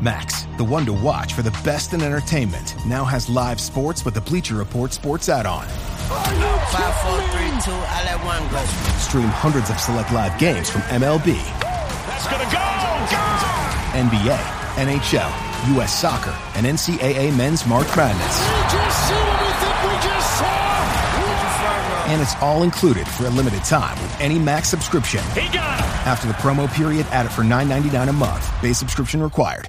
Max, the one to watch for the best in entertainment, now has live sports with the Bleacher Report sports add-on. Five, four, three, two, I let one go. Stream hundreds of select live games from MLB. That's gonna go! go! NBA, NHL, U.S. Soccer, and NCAA Men's March Madness. We just see what we think we just saw! And it's all included for a limited time with any Max subscription. He got him! After the promo period, add it for $9.99 a month. Base subscription required.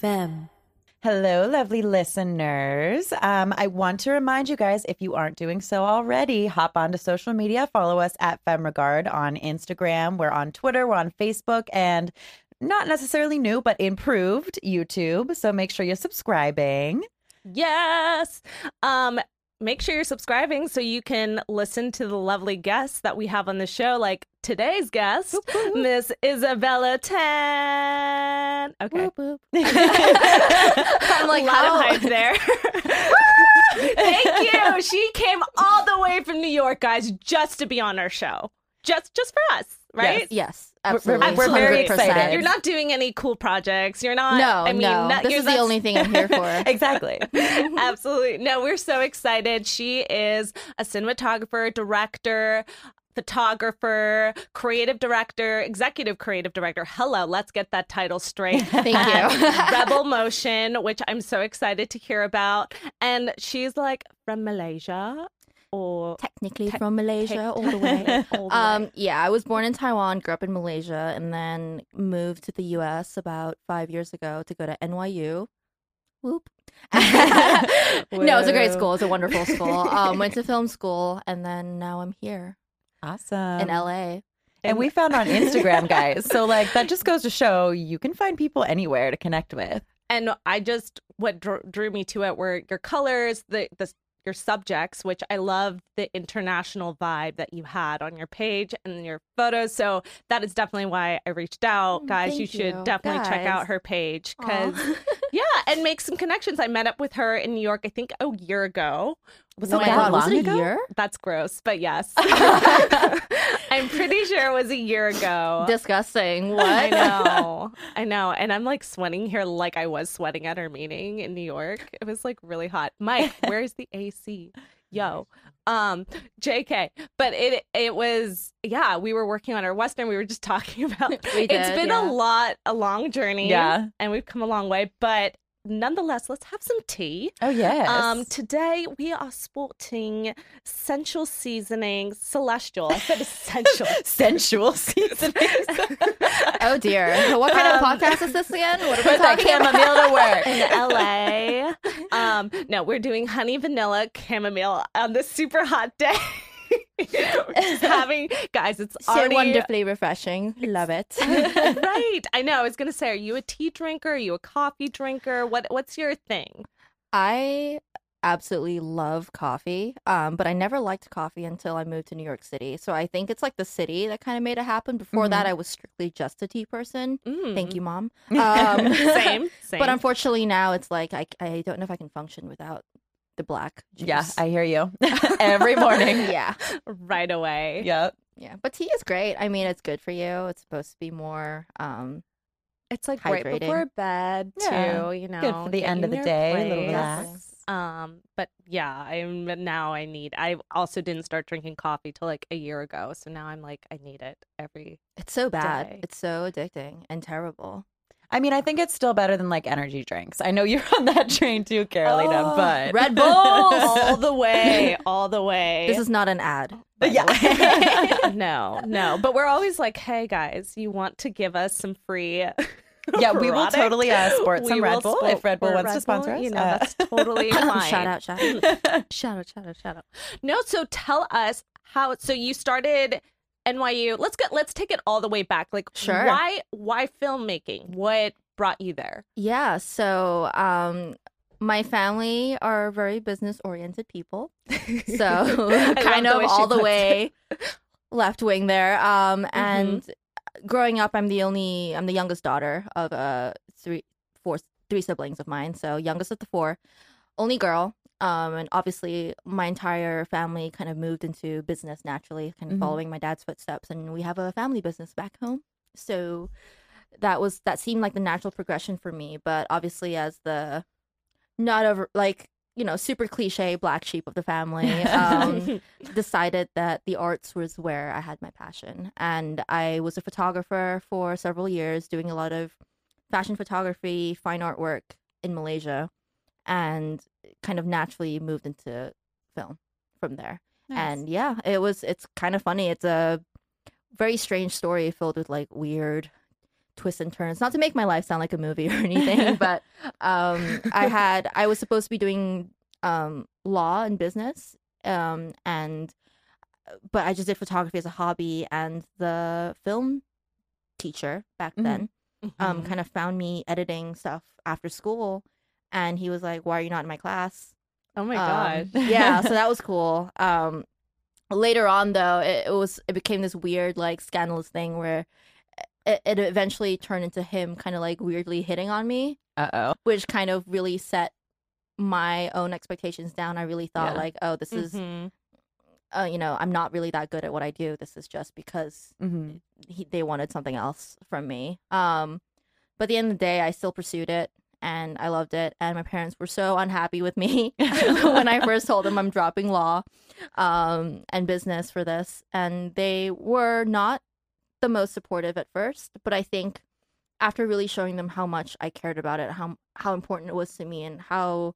Femme. Hello, lovely listeners. Um, I want to remind you guys, if you aren't doing so already, hop onto social media. Follow us at FemRegard on Instagram. We're on Twitter. We're on Facebook. And not necessarily new, but improved YouTube. So make sure you're subscribing. Yes. Um, make sure you're subscribing so you can listen to the lovely guests that we have on the show, like today's guest, Miss Isabella Tan. Okay. I'm like, how Wow. hype there. Thank you. She came all the way from New York, guys, just to be on our show. Just just for us, right? Yes, We're- absolutely. we're very 100%. excited. You're not doing any cool projects. You're not. No, I mean, no. not- this you're- is the only thing I'm here for. exactly. Absolutely. No, we're so excited. She is a cinematographer, director, photographer, creative director, executive creative director. Hello, let's get that title straight. Thank you. Rebel Motion, which I'm so excited to hear about. And she's like from Malaysia or Technically Tec- from Malaysia all the way. all the Um, way. yeah, I was born in Taiwan, grew up in Malaysia, and then moved to the U.S. about five years ago to go to NYU. Whoop. no, it's a great school. It's a wonderful school. Um, went to film school, and then now I'm here Awesome. in LA. And we found on Instagram, guys. So, like, that just goes to show you can find people anywhere to connect with. and I just what drew, drew me to it were your colors, the the your subjects, which I love the international vibe that you had on your page and your photos. So that is definitely why I reached out, Mm, guys. thank You should you. definitely check out her page because yeah, and make some connections. I met up with her in New York, I think a year ago. Was oh it my that god, was it a ago? year? That's gross, but yes, I'm pretty sure it was a year ago. Disgusting. What? I know. I know. And I'm like sweating here like I was sweating at our meeting in New York. It was like really hot. Mike, where's the AC? Yo. Um, JK. But it it was yeah, we were working on our Western. We were just talking about We it's did, been yeah. a lot, a long journey. Yeah. And we've come a long way. But nonetheless, let's have some tea. Oh, yes. Um, today we are sporting sensual seasoning, celestial. I said essential. sensual seasonings. Oh dear. What kind of Um, podcast is this again? What are we talking about? chamomile to work. in LA. Um, no, we're doing honey vanilla chamomile on this super hot day. just having guys, it's So already wonderfully refreshing. Love it. right. I know. I was gonna say, are you a tea drinker? Are you a coffee drinker? What What's your thing? I absolutely love coffee. Um, but I never liked coffee until I moved to New York City. So I think it's like the city that kind of made it happen. Before that, Mhm. I was strictly just a tea person. Thank Mm. you, mom. Um, Same, same. But unfortunately, now it's like I I don't know if I can function without the black. Juice. Yeah, I hear you every morning. yeah. right away. Yep. Yeah, but tea is great. I mean, it's good for you. It's supposed to be more um It's like right before bed too. Yeah. You know, Good for the end of the day, a little place. relax. Um, but yeah, I'm now I need. I also didn't start drinking coffee till like a year ago, so now I'm like I need it every. it's so bad. Day. It's so addicting and terrible. I mean, I think it's still better than like energy drinks. I know you're on that train too, Carolina, Oh, but Red Bull all the way, all the way. This is not an ad. by Yeah. no, no. But we're always like, hey guys, you want to give us some free? Yeah, we will totally, uh, sport We some Red Bull if Red Bull or wants to Red sponsor us. You know, Uh, that's totally fine. shout out, shout out. shout out, shout out, shout out. No, so tell us how. So you started NYU. Let's get let's take it all the way back. Like, Sure. why why filmmaking? What brought you there? Yeah, so um my family are very business oriented people. So kind love the of all the way left wing there. Um Mm-hmm. and growing up I'm the only I'm the youngest daughter of uh three four three siblings of mine. So youngest of the four, only girl. Um and obviously my entire family kind of moved into business naturally, kind of Mhm. following my dad's footsteps and we have a family business back home. So that was that seemed like the natural progression for me but obviously as the not over like you know super cliche black sheep of the family um decided that the arts was where i had my passion and i was a photographer for several years doing a lot of fashion photography fine artwork in malaysia and kind of naturally moved into film from there and yeah it was it's kind of funny it's a very strange story filled with like weird twists and turns not to make my life sound like a movie or anything but um i had i was supposed to be doing um law and business um and but i just did photography as a hobby and the film teacher back Mhm. then Mm-hmm. um kind of found me editing stuff after school and he was like why are you not in my class oh my um, god. yeah, so that was cool. Um, later on, though, it, it was it became this weird, like, scandalous thing where it, it eventually turned into him kind of like weirdly hitting on me, Uh-oh. which kind of really set my own expectations down. I really thought Yeah. like, oh, this is, Mhm. uh, you know, I'm not really that good at what I do. This is just because hmm he, they wanted something else from me. Um, but at the end of the day, I still pursued it and I loved it. And my parents were so unhappy with me when I first told them I'm dropping law um, and business for this. And they were not the most supportive at first, but I think after really showing them how much I cared about it, how how important it was to me, and how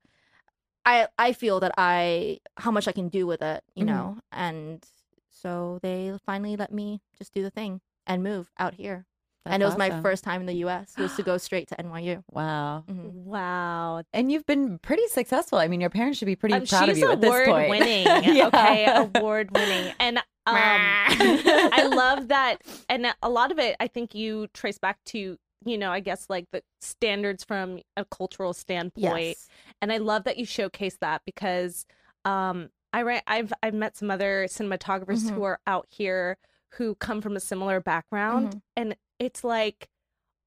I I feel that I how much I can do with it, you Mhm. know, and so they finally let me just do the thing and move out here. And it was my first time in the U.S. was to go straight to NYU. Wow. Mhm. Wow. And you've been pretty successful. I mean, your parents should be pretty Um, proud of you at this award winning. Yeah. Okay, award winning, and um, I love that. And a lot of it, I think you trace back to you know, I guess like the standards from a cultural standpoint. Yes. And I love that you showcase that because um, I ran, I've I've met some other cinematographers Mhm. who are out here who come from a similar background, Mhm. and it's like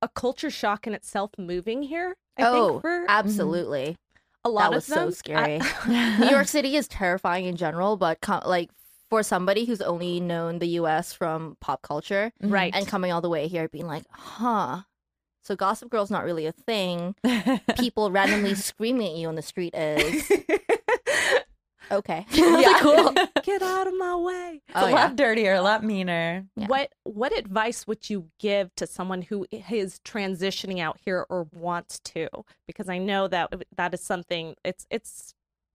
a culture shock in itself moving here. I oh, think for mm-hmm. absolutely. a lot that was them. so scary. I- New York City is terrifying in general, but co- like for somebody who's only known the U.S. from pop culture mm-hmm. right and coming all the way here, being like, huh. So Gossip Girl's not really a thing. People randomly screaming at you on the street is okay. Yeah. cool. Get out of my way. It's Oh, a yeah. lot dirtier, a lot meaner. Yeah. What what advice would you give to someone who is transitioning out here or wants to? Because I know that that is something it's it's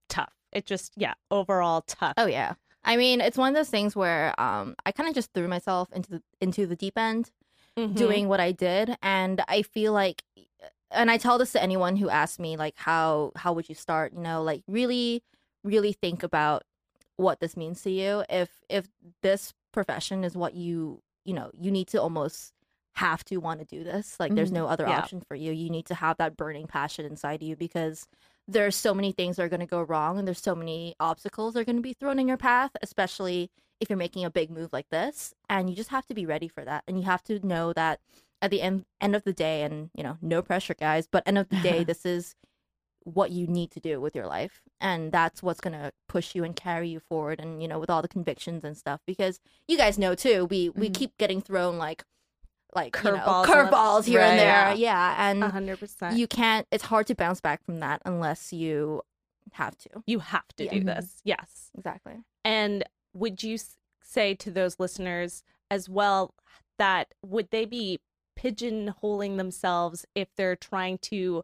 tough. It just yeah, overall tough. Oh yeah. I mean, it's one of those things where um, I kind of just threw myself into the, into the deep end. Mhm. doing what I did and I feel like and I tell this to anyone who asks me like how how would you start you know like really really think about what this means to you if if this profession is what you you know you need to almost have to want to do this like there's Mhm. no other Yeah. option for you you need to have that burning passion inside you because there's so many things that are going to go wrong and there's so many obstacles that are going to be thrown in your path, especially if you're making a big move like this. And you just have to be ready for that. And you have to know that at the end, end of the day, and, you know, no pressure, guys, but end of the day, this is what you need to do with your life. And that's what's going to push you and carry you forward. And, you know, with all the convictions and stuff, because you guys know too, we, we Mhm. keep getting thrown like, like Curveballs you know, curveballs here and there, Yeah. yeah, and hundred percent. you can't. It's hard to bounce back from that unless you have to. You have to Yeah. do Mhm. this. Yes. Exactly. And would you say to those listeners as well that would they be pigeonholing themselves if they're trying to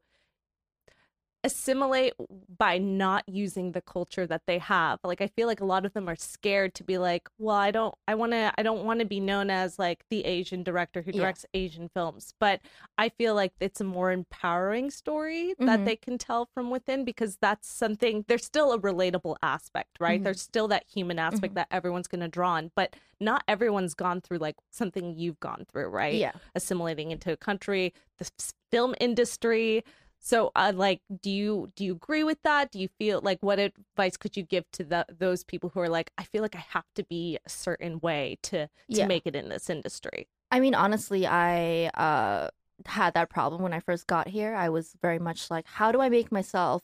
assimilate by not using the culture that they have like i feel like a lot of them are scared to be like well i don't i want to i don't want to be known as like the asian director who Yeah. directs asian films but i feel like it's a more empowering story that Mhm. they can tell from within because that's something there's still a relatable aspect right Mhm. there's still that human aspect Mhm. that everyone's going to draw on but not everyone's gone through like something you've gone through right Yeah. assimilating into a country the film industry so uh, like do you do you agree with that do you feel like what advice could you give to the, those people who are like i feel like i have to be a certain way to to Yeah. make it in this industry I mean, honestly, I uh, had that problem when I first got here. I was very much like, how do I make myself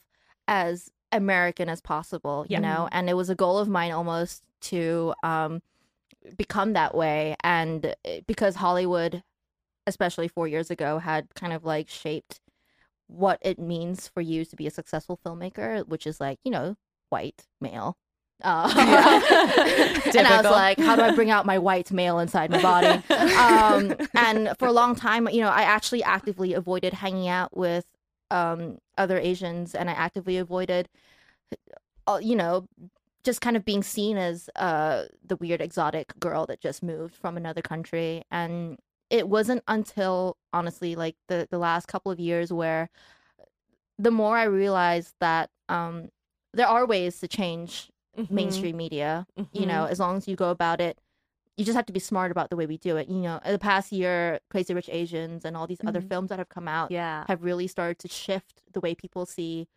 as American as possible? Yeah. You know, and it was a goal of mine almost to um, become that way. And uh, because Hollywood, especially four years ago, had kind of like shaped what it means for you to be a successful filmmaker, which is like, you know, white male. Uh, and I was like, how do I bring out my white male inside my body? Um, and for a long time, you know, I actually actively avoided hanging out with um, other Asians, and I actively avoided, uh, you know, just kind of being seen as uh, the weird exotic girl that just moved from another country. And it wasn't until honestly, like the the last couple of years, where the more I realized that um, there are ways to change Mhm. mainstream media you Mhm. know as long as you go about it you just have to be smart about the way we do it you know the past year crazy rich asians and all these other Mhm. films that have come out yeah have really started to shift the way people see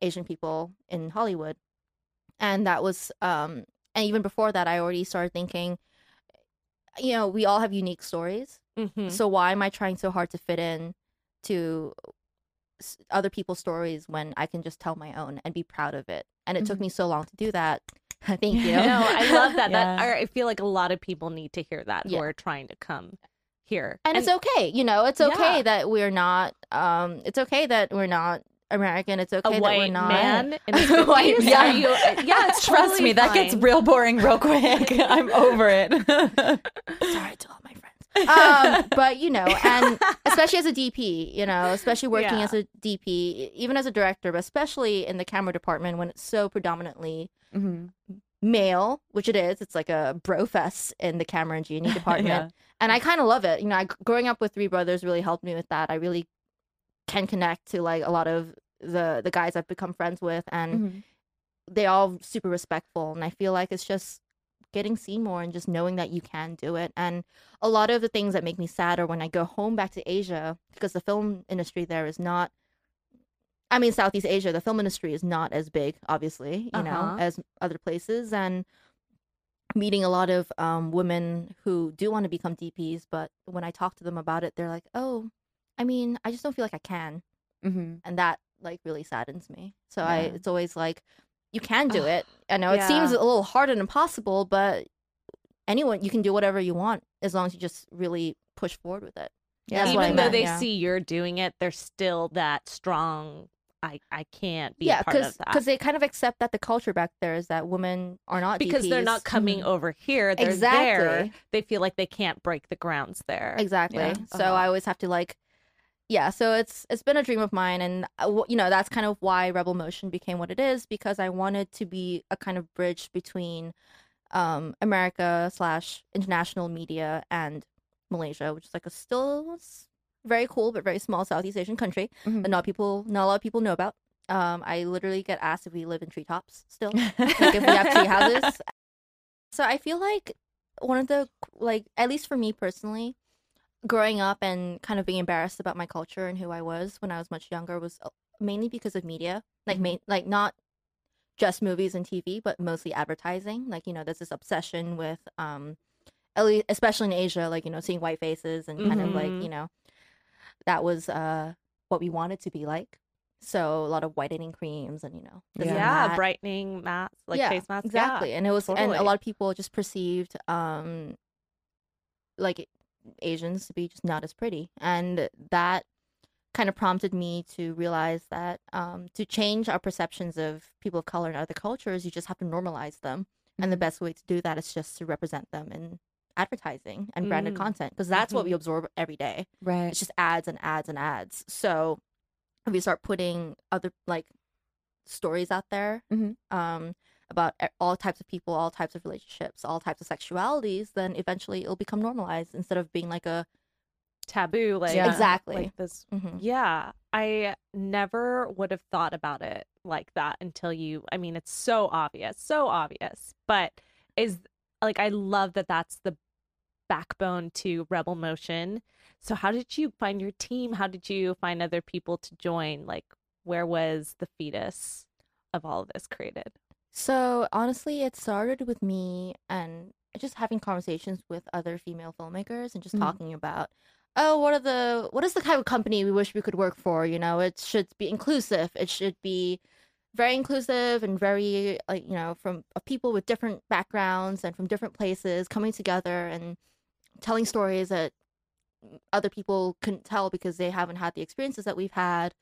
asian people in hollywood and that was um and even before that i already started thinking you know we all have unique stories. Mhm. so why am i trying so hard to fit in to other people's stories when i can just tell my own and be proud of it? And it took Mhm. me so long to do that. I think you. Know no i love that. That I feel like a lot of people need to hear that who are trying to come here. And, it's okay you know it's okay Yeah. that we're not um it's okay that we're not american it's okay a that we're not man in White man. Are you- yeah Trust totally me, that gets real boring real quick. I'm over it. sorry to all my friends um but you know and especially as a dp you know especially working Yeah. as a dp e- even as a director but especially in the camera department when it's so predominantly Mhm. male which it is it's like a bro fest in the camera and g&e department Yeah. and i kind of love it you know I, growing up with three brothers really helped me with that i really can connect to like a lot of the the guys i've become friends with and Mhm. they all super respectful and i feel like it's just getting seen more and just knowing that you can do it and a lot of the things that make me sad are when i go home back to asia because the film industry there is not i mean southeast asia the film industry is not as big obviously you know Uh-huh. as other places and meeting a lot of um, women who do want to become dps but when i talk to them about it they're like oh i mean i just don't feel like i can Mhm. and that like really saddens me. So I it's always like you can do it. I know it seems a little hard and impossible, but anyone you can do whatever you want as long as you just really push forward with it. Yeah. That's even though meant, they yeah. see you're doing it there's still that strong i i can't be yeah, a part because of that because they kind of accept that the culture back there is that women are not because they're not DPs. coming over here they're Exactly. there they feel like they can't break the grounds there Exactly. Yeah. So Uh-huh. I always have to like, yeah. So it's it's been a dream of mine, and uh, you know that's kind of why Rebel Motion became what it is because I wanted to be a kind of bridge between um, America slash international media and Malaysia, which is like a still very cool but very small Southeast Asian country Mhm. that not people not a lot of people know about. Um, I literally get asked if we live in treetops still, like if we have tree houses. So I feel like one of the like at least for me personally, growing up and kind of being embarrassed about my culture and who I was when I was much younger was mainly because of media, like main, like not just movies and TV, but mostly advertising. Like you know, there's this obsession with, um, at least, especially in Asia, like you know, seeing white faces and kind of like Mhm. you know, that was uh what we wanted to be like. So a lot of whitening creams and you know, Yeah, and brightening masks, like Yeah, face masks. exactly. Yeah, and it was and a lot of people just perceived um like Asians to be just not as pretty, and that kind of prompted me to realize that um, to change our perceptions of people of color and other cultures, you just have to normalize them, and the Mm-hmm. best way to do that is just to represent them in advertising and branded Mm. content because that's what we Mhm. absorb every day. Right. It's just ads and ads and ads. So if we start putting other like stories out there Mhm. um, about all types of people, all types of relationships, all types of sexualities, then eventually it'll become normalized instead of being like a taboo. Like Yeah. exactly. like this Mhm. Yeah, I never would have thought about it like that until you. I mean, it's so obvious, so obvious. But is like I love that that's the backbone to Rebel Motion. So how did you find your team? How did you find other people to join? Like where was the fetus of all of this created? So honestly, it started with me and just having conversations with other female filmmakers and just Mhm. talking about, oh, what are the what is the kind of company we wish we could work for? You know, it should be inclusive. It should be very inclusive and very like you know from of people with different backgrounds and from different places coming together and telling stories that other people couldn't tell because they haven't had the experiences that we've had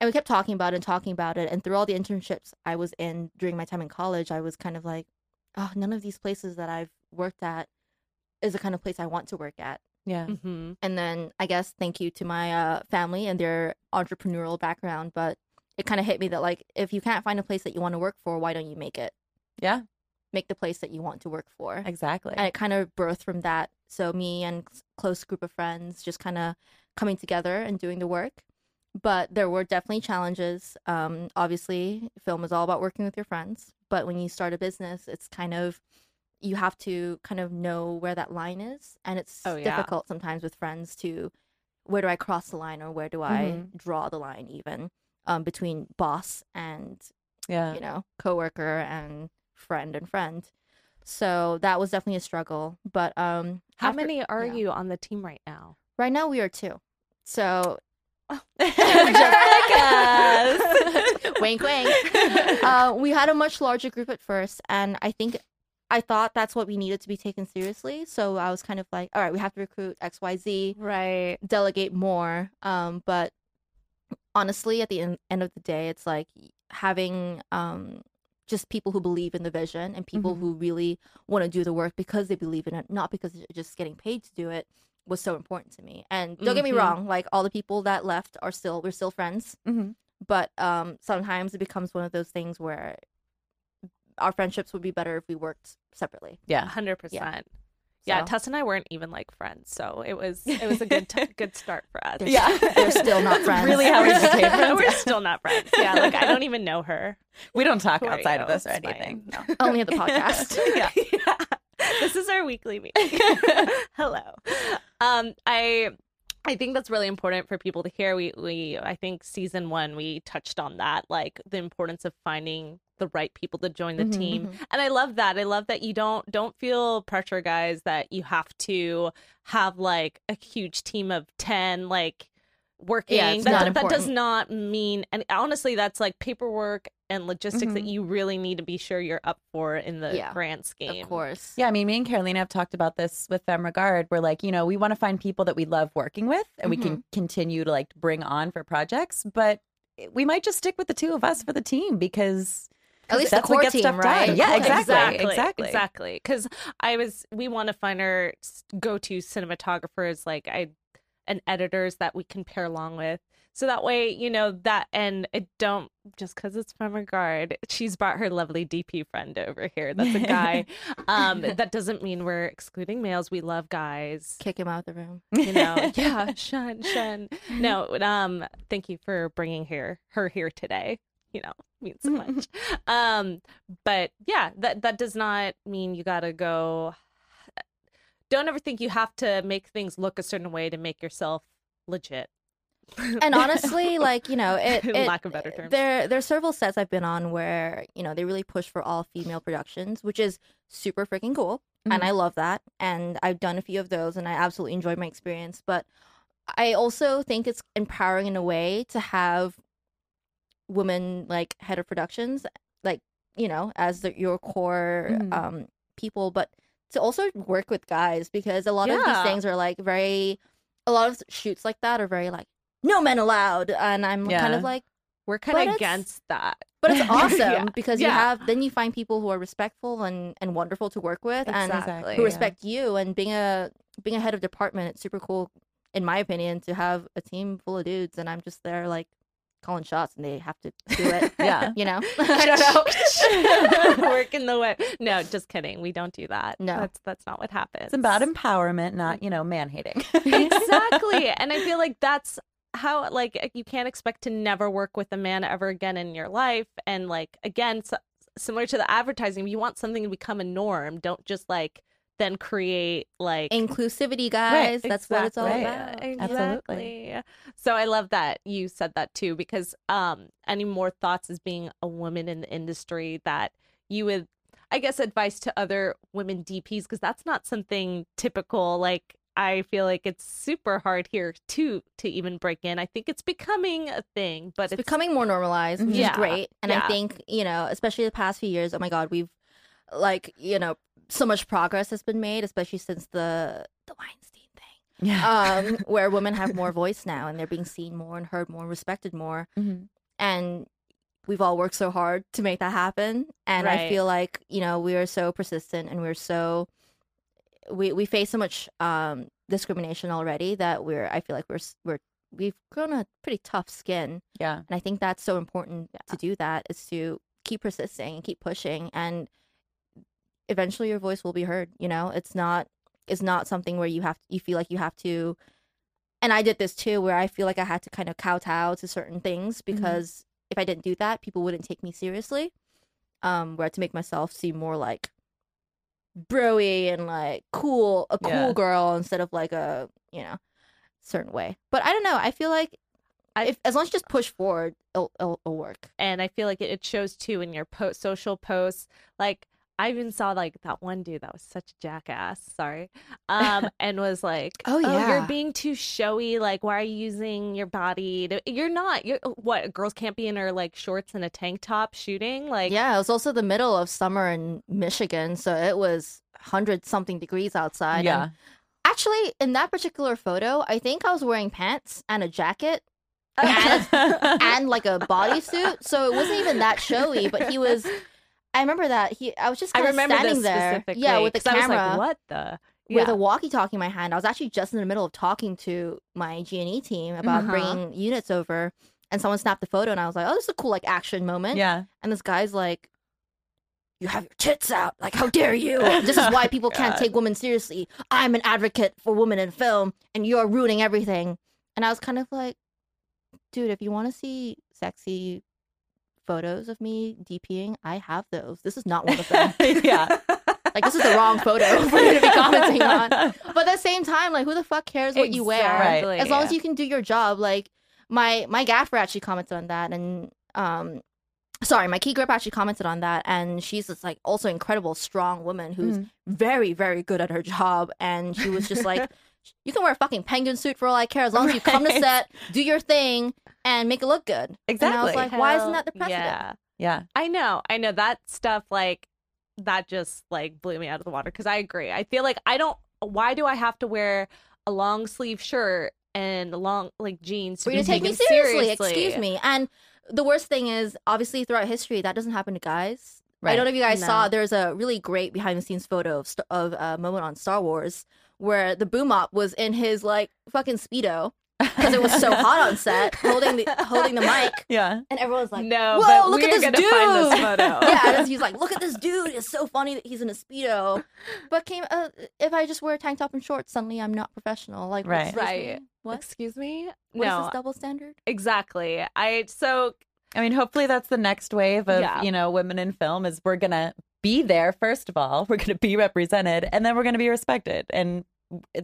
and we kept talking about it and talking about it and through all the internships i was in during my time in college i was kind of like oh none of these places that i've worked at is the kind of place i want to work at Yeah. Mm-hmm. and then i guess thank you to my uh, family and their entrepreneurial background but it kind of hit me that like if you can't find a place that you want to work for why don't you make it Yeah. make the place that you want to work for Exactly. and it kind of birthed from that so me and close group of friends just kind of coming together and doing the work but there were definitely challenges um, obviously film is all about working with your friends but when you start a business it's kind of you have to kind of know where that line is and it's Oh, yeah. difficult sometimes with friends to where do i cross the line or where do i Mhm. draw the line even um, between boss and yeah. you know, coworker and friend and friend. So that was definitely a struggle. But um How after- many are yeah. you on the team right now? Right now we are two. So Just like us. wink wink. Uh, we had a much larger group at first and I think I thought that's what we needed to be taken seriously. So I was kind of like, all right, we have to recruit XYZ, Right. delegate more. Um, but honestly, at the en- end of the day, it's like having um, just people who believe in the vision and people Mhm. who really want to do the work because they believe in it, not because they're just getting paid to do it, was so important to me. And don't get me Mhm. wrong, like all the people that left are still we're still friends, Mhm. but um, sometimes it becomes one of those things where our friendships would be better if we worked separately. Yeah. hundred percent. Yeah, So- Tess and I weren't even like friends, so it was it was a good t- good start for us. They're, Yeah. they're still not friends. Really how we became friends. We're still not friends. Yeah, like I don't even know her. We don't talk Who outside of this or anything. No. only at the podcast. yeah. This is our weekly meeting. Hello. Um, I I think that's really important for people to hear. We we I think season one we touched on that, like the importance of finding the right people to join the Mhm, team. And I love that. I love that you don't don't feel pressure, guys, that you have to have like a huge team of ten, like working. Yeah, that, that does not mean and honestly that's like paperwork and logistics that Mhm. you really need to be sure you're up for in the Yeah, grand scheme. Of course. Yeah, I mean, me and Carolina have talked about this with Femme Regard. We're like, you know, we want to find people that we love working with and we can continue to like bring on for projects, but we might just stick with the two of us for the team because At least that's the core what gets team, stuff right? done. Yeah, exactly, exactly, exactly. Because I was, we want to find our go-to cinematographers, like I, and editors that we can pair along with. So that way, you know that, and it don't just because it's Femme Regard. She's brought her lovely DP friend over here. That's a guy. um, that doesn't mean we're excluding males. We love guys. Kick him out of the room. You know, yeah, shun, shun. No, um, thank you for bringing her her here today. You know, means so much. um, but yeah, that that does not mean you gotta go. Don't ever think you have to make things look a certain way to make yourself legit. and honestly, like you know, it, it lack of better terms. There, there are several sets I've been on where you know they really push for all female productions, which is super freaking cool, and Mhm. I love that. And I've done a few of those, and I absolutely enjoyed my experience. But I also think it's empowering in a way to have women like head of productions, like you know, as the, your core Mhm. um people, but to also work with guys because a lot of these things are like very a lot of shoots like that are very like no men allowed and i'm kind of like We're kind of against that. but it's awesome Yeah. because you have then you find people who are respectful and and wonderful to work with and Exactly. who Yeah. respect you and being a being a head of department it's super cool in my opinion to have a team full of dudes and i'm just there like calling shots and they have to do it Yeah. you know i don't know Working the way. No, just kidding. We don't do that. No. that's that's not what happens. It's about empowerment, not, you know, man hating. exactly and i feel like that's how like you can't expect to never work with a man ever again in your life and like again s similar to the advertising if you want something to become a norm don't just like then create like inclusivity guys that's what it's all about Absolutely. Exactly. So I love that you said that too, because um, any more thoughts as being a woman in the industry that you would, I guess, advice to other women DPs because that's not something typical. Like I feel like it's super hard here too to even break in. I think it's becoming a thing, but it's, it's, becoming more normalized, which Yeah. is great. And I think, you know, especially the past few years, oh my God, we've like, you know, so much progress has been made, especially since the the Weinstein thing. yeah. Um, where women have more voice now and they're being seen more and heard more, and respected more. Mhm. And we've all worked so hard to make that happen. And I feel like, you know, we are so persistent and we're so we we face so much um discrimination already that we're I feel like we're we're we've grown a pretty tough skin Yeah. and I think that's so important to do that is to keep persisting and keep pushing and eventually your voice will be heard, you know? It's not it's not something where you have you feel like you have to and I did this too where I feel like I had to kind of kowtow to certain things because if I didn't do that, people wouldn't take me seriously. Um where I had to make myself seem more like broy and like cool a cool Yeah. girl instead of like a, you know, certain way. But I don't know. I feel like I- if, as long as you just push forward, it'll, it'll, it'll work. and I feel like it, it shows too in your post social posts. Like I even saw like that one dude that was such a jackass. Sorry, um, and was like, Oh, yeah, you're being too showy. Like, why are you using your body? To... You're not. You're what? Girls can't be in her like shorts and a tank top shooting. Like, Yeah, it was also the middle of summer in Michigan, so it was hundred something degrees outside. Yeah. And actually, in that particular photo, I think I was wearing pants and a jacket and, and like a bodysuit, so it wasn't even that showy. But he was. I remember that he. I was just I kind of remember standing there, yeah, with the 'cause I was camera. like, what the? with Yeah. a walkie-talkie in my hand. I was actually just in the middle of talking to my G and E team about Uh-huh. bringing units over, and someone snapped the photo, and I was like, "Oh, this is a cool like action moment." yeah. And this guy's like, "You have your tits out! Like, how dare you? This is why people can't take women seriously. I'm an advocate for women in film, and you're ruining everything." And I was kind of like, "Dude, if you want to see sexy." Photos of me DPing, I have those. This is not one of them. yeah. Like this is the wrong photo for you to be commenting on. But at the same time, like who the fuck cares what you wear? Exactly. As long as you can do your job. Like my my gaffer actually commented on that and um sorry, my key grip actually commented on that and she's this like also incredible strong woman who's Mhm. very, very good at her job. And she was just like You can wear a fucking penguin suit for all I care as long as you come to set, do your thing, and make it look good. And I was Exactly. like, why isn't that the precedent? Yeah. Yeah. I know, I know that stuff. Like that just like blew me out of the water because I agree. I feel like I don't. Why do I have to wear a long sleeve shirt and long like jeans for to you be take me taken seriously, Excuse me. And the worst thing is, obviously, throughout history, that doesn't happen to guys. Right. I don't know if you guys No. saw. There's a really great behind the scenes photo of of a moment on Star Wars where the boom op was in his like fucking speedo because it was so hot on set, holding the holding the mic, Yeah. and everyone's like, No, "Whoa, but look at we're this dude!" find this photo. yeah, and he's like, "Look at this dude! It's so funny that he's in a speedo." But came uh, if I just wear a tank top and shorts, suddenly I'm not professional. Like, Right. excuse me? Right. What? Excuse me. What is no, this double standard? exactly. I so I mean, hopefully that's the next wave of, Yeah. you know, women in film is we're going to be there first of all. We're going to be represented and then we're going to be respected. And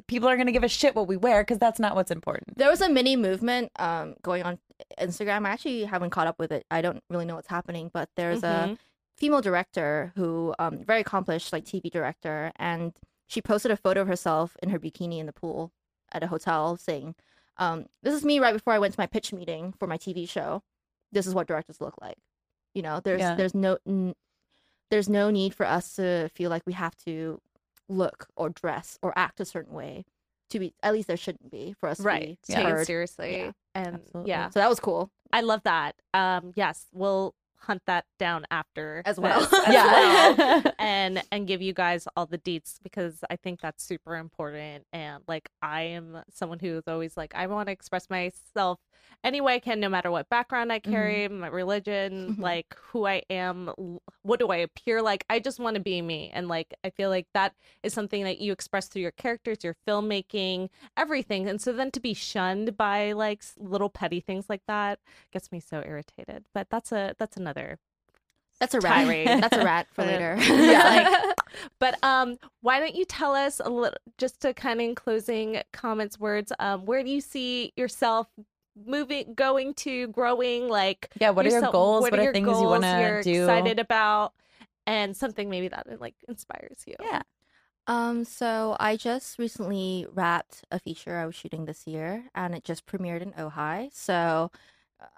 people are going to give a shit what we wear because that's not what's important. There was a mini movement um, going on Instagram. I actually haven't caught up with it. I don't really know what's happening, but there's Mhm. a female director who, um, very accomplished, like TV director, and she posted a photo of herself in her bikini in the pool at a hotel, saying, um, "This is me right before I went to my pitch meeting for my TV show. This is what directors look like." You know, there's Yeah. there's no n- there's no need for us to feel like we have to look or dress or act a certain way to be at least there shouldn't be for us right to be heard. seriously Yeah. and Absolutely. yeah So that was cool. i love that um yes we'll hunt that down after As well. this as Yeah. well, and and give you guys all the deets because i think that's super important and like i am someone who's always like i want to express myself any way i can no matter what background i carry mm-hmm. my religion like who i am what do i appear like i just want to be me and like i feel like that is something that you express through your characters your filmmaking everything and so then to be shunned by like little petty things like that gets me so irritated but that's a that's another That's a rat. tirade. That's a rat for later. yeah. but um why don't you tell us a little just to kind of in closing comments words um where do you see yourself moving going to growing like Yeah, what are your goals? What are your things you wanna do? excited about and something maybe that like inspires you Yeah. Um, so I just recently wrapped a feature I was shooting this year, and it just premiered in Ojai. So,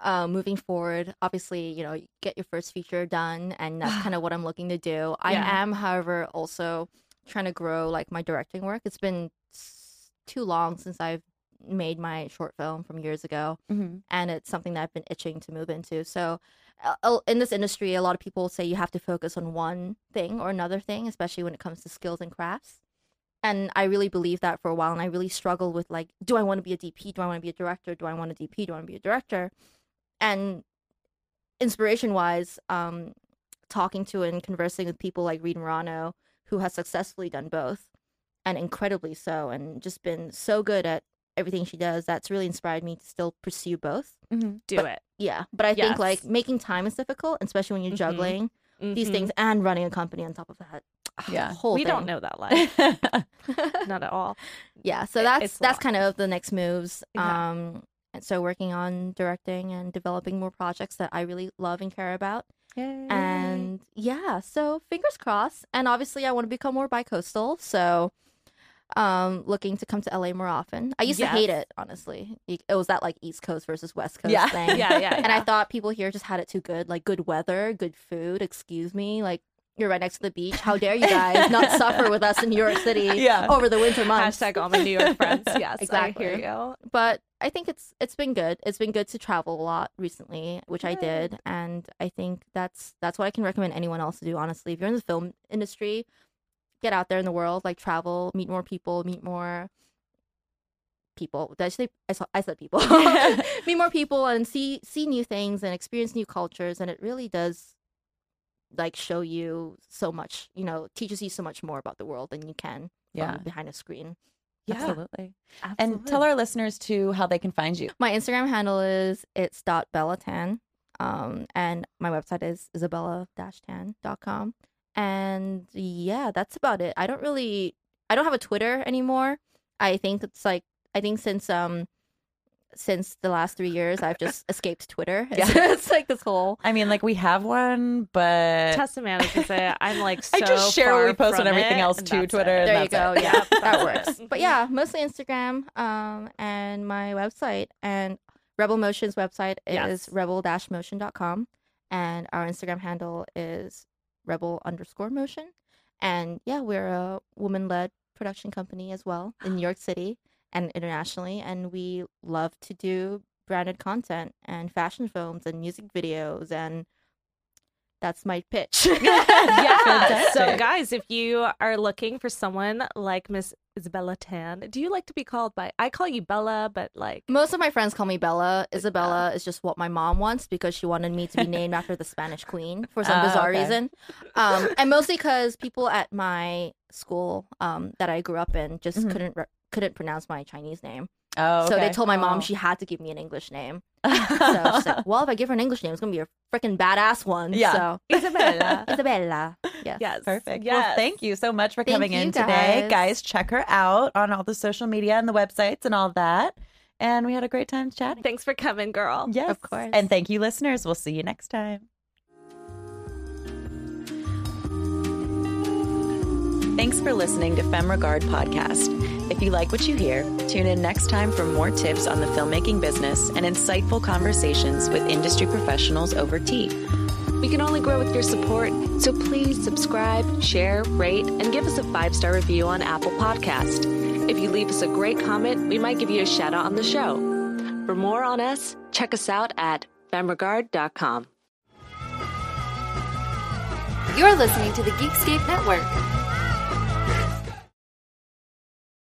uh, moving forward, obviously, you know, you get your first feature done, and that's kind of what I'm looking to do. I Yeah. am, however, also trying to grow like my directing work. It's been s- too long since I've made my short film from years ago Mhm. and it's something that I've been itching to move into. So, uh, uh, in this industry, a lot of people say you have to focus on one thing or another thing, especially when it comes to skills and crafts. And I really believe that for a while, and I really struggled with like, do I want to be a DP? Do I want to be a director? Do I want a DP? Do I want to be a director? And inspiration wise, um, talking to and conversing with people like Reed Morano, who has successfully done both, and incredibly so, and just been so good at everything she does. That's really inspired me to still pursue both. Mhm. do but- it Yeah, but I think like making time is difficult, especially when you're Mhm. juggling these Mhm. things and running a company on top of that. Yeah. whole we don't know that life not at all Yeah, so that's it's that's kind of the next moves. Yeah. Um, and so working on directing and developing more projects that I really love and care about. Yay. And yeah, so fingers crossed. And obviously, I want to become more bi-coastal. So, um, looking to come to LA more often. I used to hate it, honestly. It was that like East Coast versus West Coast Yeah. thing. yeah yeah, yeah. And I thought people here just had it too good, like good weather, good food. Excuse me, like you're right next to the beach. How dare you guys not suffer with us in New York City Yeah. over the winter months? hashtag all my new york friends yes Exactly. i hear you But I think it's it's been good. It's been good to travel a lot recently, which I mm-hmm. did, and I think that's that's what I can recommend anyone else to do. Honestly, if you're in the film industry, get out there in the world, like travel, meet more people, meet more people. Did I say I, saw, I said people? meet more people and see see new things and experience new cultures, and it really does like show you so much. You know, teaches you so much more about the world than you can Yeah. from behind a screen. Yeah. Absolutely. And Absolutely. tell our listeners too how they can find you. My Instagram handle is it's dot bellatan. Um, and my website is isabella-tan.com. And yeah, that's about it. I don't really I don't have a Twitter anymore. I think it's like I think since um since the last three years I've just escaped Twitter. Yeah. it's like this whole I mean, like we have one, but Testament is to say I'm like so I just share what we post on everything it, else and to Twitter. it. and there you go. it. Yeah, that works. But yeah, mostly Instagram, um, and my website and Rebel Motion's website is Yes. rebel-motion.com, and our Instagram handle is rebel underscore motion. And yeah, we're a woman-led production company as well in New York City and internationally, and we love to do branded content and fashion films and music videos and that's my pitch. yeah. So, guys, if you are looking for someone like Miss Isabella Tan, do you like to be called by? I call you Bella, but like, Most of my friends call me Bella. Isabella is just what my mom wants because she wanted me to be named after the Spanish queen for some Ah, bizarre okay. reason. Um, and mostly because people at my school um, that I grew up in just Mhm. couldn't re- couldn't pronounce my Chinese name. Oh, So they told my mom Oh. she had to give me an English name. so she's like, well, if I give her an English name, it's gonna be a freaking badass one. Yeah. So Isabella. Isabella. Yes. yes. Perfect. Yes. Well, thank you so much for Thank coming in you, today. guys. Guys, check her out on all the social media and the websites and all that. And we had a great time chatting. Thanks for coming, girl. Yes. Of course. And thank you, listeners. We'll see you next time. Thanks for listening to Femme Regard Podcast. If you like what you hear, tune in next time for more tips on the filmmaking business and insightful conversations with industry professionals over tea. We can only grow with your support, so please subscribe, share, rate, and give us a five star review on Apple Podcast. If you leave us a great comment, we might give you a shout out on the show. For more on us, check us out at femregard.com. You're listening to the Geekscape Network.